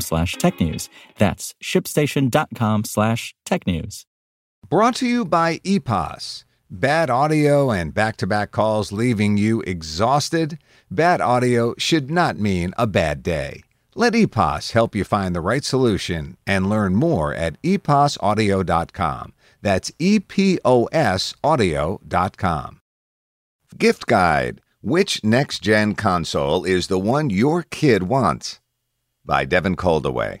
slash technews. That's shipstation.com slash tech news. Brought to you by EPOS. Bad audio and back to back calls leaving you exhausted? Bad audio should not mean a bad day. Let EPOS help you find the right solution and learn more at eposaudio.com. That's E P O S audio.com. Gift Guide Which next gen console is the one your kid wants? By Devin Coldewey.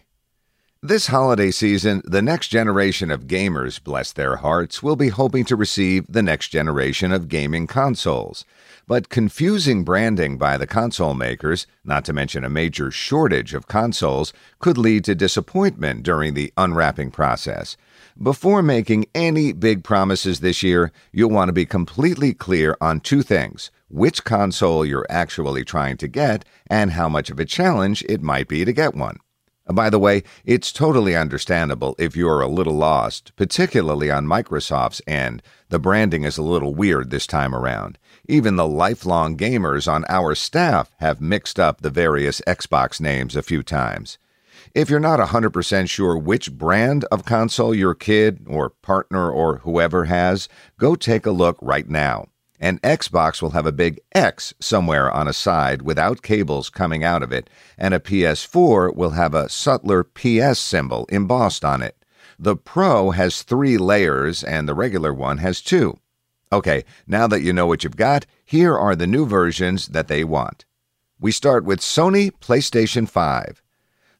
This holiday season, the next generation of gamers, bless their hearts, will be hoping to receive the next generation of gaming consoles. But confusing branding by the console makers, not to mention a major shortage of consoles, could lead to disappointment during the unwrapping process. Before making any big promises this year, you'll want to be completely clear on two things which console you're actually trying to get, and how much of a challenge it might be to get one. By the way, it's totally understandable if you're a little lost, particularly on Microsoft's end. The branding is a little weird this time around. Even the lifelong gamers on our staff have mixed up the various Xbox names a few times. If you're not 100% sure which brand of console your kid or partner or whoever has, go take a look right now. An Xbox will have a big X somewhere on a side without cables coming out of it, and a PS4 will have a subtler PS symbol embossed on it. The Pro has three layers, and the regular one has two. Okay, now that you know what you've got, here are the new versions that they want. We start with Sony PlayStation 5.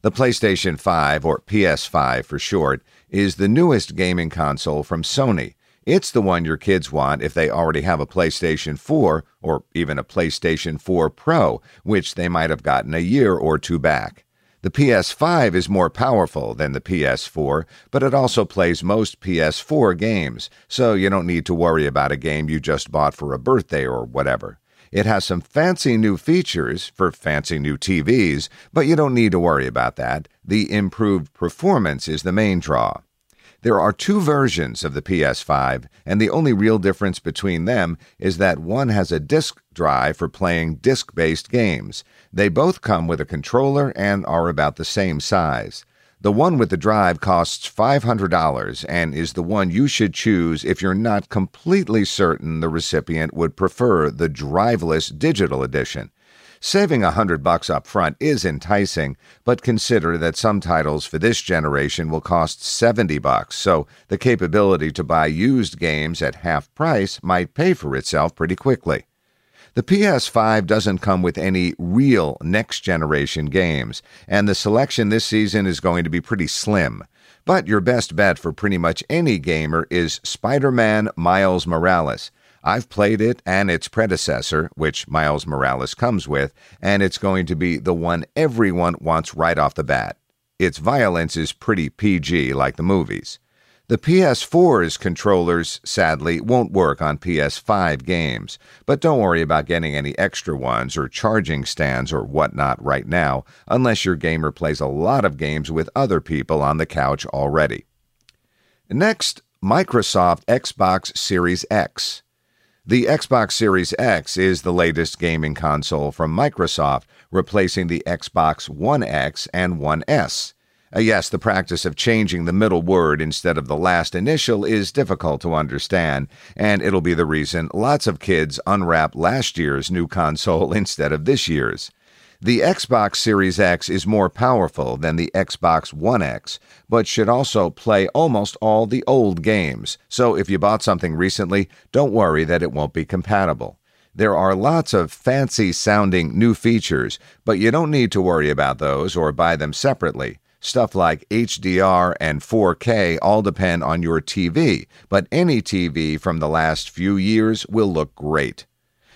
The PlayStation 5, or PS5 for short, is the newest gaming console from Sony. It's the one your kids want if they already have a PlayStation 4 or even a PlayStation 4 Pro, which they might have gotten a year or two back. The PS5 is more powerful than the PS4, but it also plays most PS4 games, so you don't need to worry about a game you just bought for a birthday or whatever. It has some fancy new features for fancy new TVs, but you don't need to worry about that. The improved performance is the main draw. There are two versions of the PS5, and the only real difference between them is that one has a disk drive for playing disk based games. They both come with a controller and are about the same size. The one with the drive costs $500 and is the one you should choose if you're not completely certain the recipient would prefer the driveless digital edition. Saving a hundred bucks up front is enticing, but consider that some titles for this generation will cost 70 bucks, so the capability to buy used games at half price might pay for itself pretty quickly. The PS5 doesn't come with any real next generation games, and the selection this season is going to be pretty slim. But your best bet for pretty much any gamer is Spider Man Miles Morales. I've played it and its predecessor, which Miles Morales comes with, and it's going to be the one everyone wants right off the bat. Its violence is pretty PG like the movies. The PS4's controllers, sadly, won't work on PS5 games, but don't worry about getting any extra ones or charging stands or whatnot right now, unless your gamer plays a lot of games with other people on the couch already. Next, Microsoft Xbox Series X. The Xbox Series X is the latest gaming console from Microsoft, replacing the Xbox One X and One S. Uh, yes, the practice of changing the middle word instead of the last initial is difficult to understand, and it'll be the reason lots of kids unwrap last year's new console instead of this year's. The Xbox Series X is more powerful than the Xbox One X, but should also play almost all the old games. So if you bought something recently, don't worry that it won't be compatible. There are lots of fancy sounding new features, but you don't need to worry about those or buy them separately. Stuff like HDR and 4K all depend on your TV, but any TV from the last few years will look great.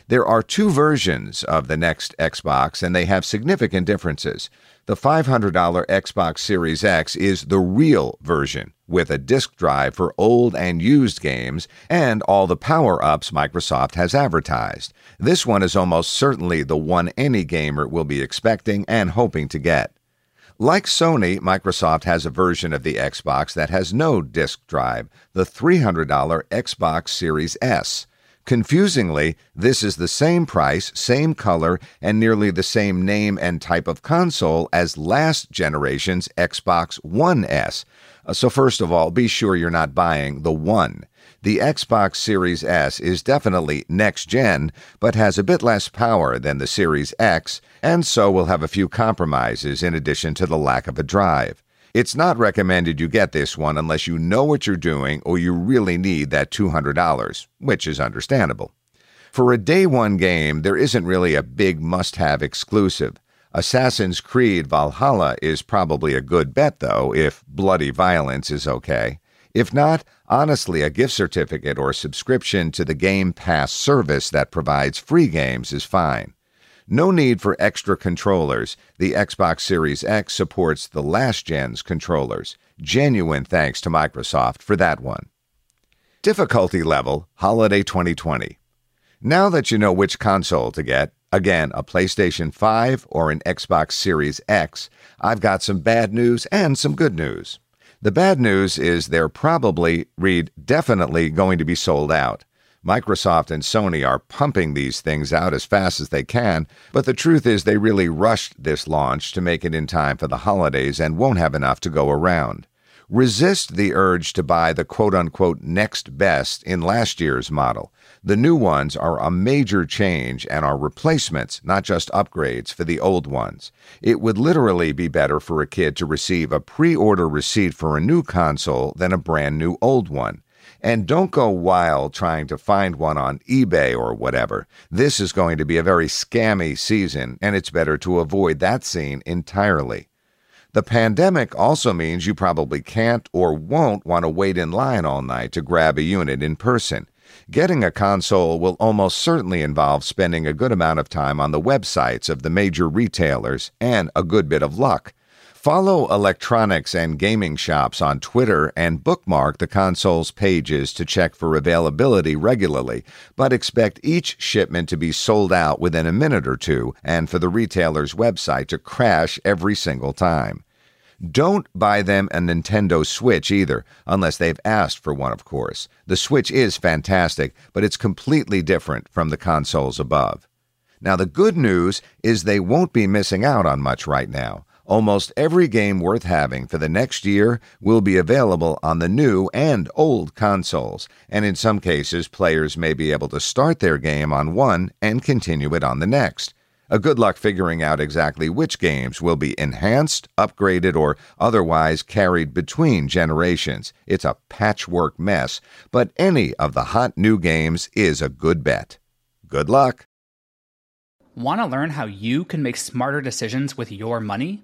There are two versions of the next Xbox, and they have significant differences. The $500 Xbox Series X is the real version, with a disk drive for old and used games and all the power ups Microsoft has advertised. This one is almost certainly the one any gamer will be expecting and hoping to get. Like Sony, Microsoft has a version of the Xbox that has no disk drive, the $300 Xbox Series S. Confusingly, this is the same price, same color, and nearly the same name and type of console as last generation's Xbox One S. Uh, so, first of all, be sure you're not buying the One. The Xbox Series S is definitely next gen, but has a bit less power than the Series X, and so will have a few compromises in addition to the lack of a drive. It's not recommended you get this one unless you know what you're doing or you really need that $200, which is understandable. For a day one game, there isn't really a big must have exclusive. Assassin's Creed Valhalla is probably a good bet, though, if bloody violence is okay. If not, honestly, a gift certificate or subscription to the Game Pass service that provides free games is fine. No need for extra controllers. The Xbox Series X supports the last gen's controllers. Genuine thanks to Microsoft for that one. Difficulty level Holiday 2020. Now that you know which console to get, again, a PlayStation 5 or an Xbox Series X, I've got some bad news and some good news. The bad news is they're probably, read, definitely going to be sold out. Microsoft and Sony are pumping these things out as fast as they can, but the truth is they really rushed this launch to make it in time for the holidays and won't have enough to go around. Resist the urge to buy the quote unquote next best in last year's model. The new ones are a major change and are replacements, not just upgrades, for the old ones. It would literally be better for a kid to receive a pre order receipt for a new console than a brand new old one. And don't go wild trying to find one on eBay or whatever. This is going to be a very scammy season, and it's better to avoid that scene entirely. The pandemic also means you probably can't or won't want to wait in line all night to grab a unit in person. Getting a console will almost certainly involve spending a good amount of time on the websites of the major retailers and a good bit of luck. Follow electronics and gaming shops on Twitter and bookmark the console's pages to check for availability regularly, but expect each shipment to be sold out within a minute or two and for the retailer's website to crash every single time. Don't buy them a Nintendo Switch either, unless they've asked for one, of course. The Switch is fantastic, but it's completely different from the consoles above. Now, the good news is they won't be missing out on much right now. Almost every game worth having for the next year will be available on the new and old consoles, and in some cases, players may be able to start their game on one and continue it on the next. A good luck figuring out exactly which games will be enhanced, upgraded, or otherwise carried between generations. It's a patchwork mess, but any of the hot new games is a good bet. Good luck. Want to learn how you can make smarter decisions with your money?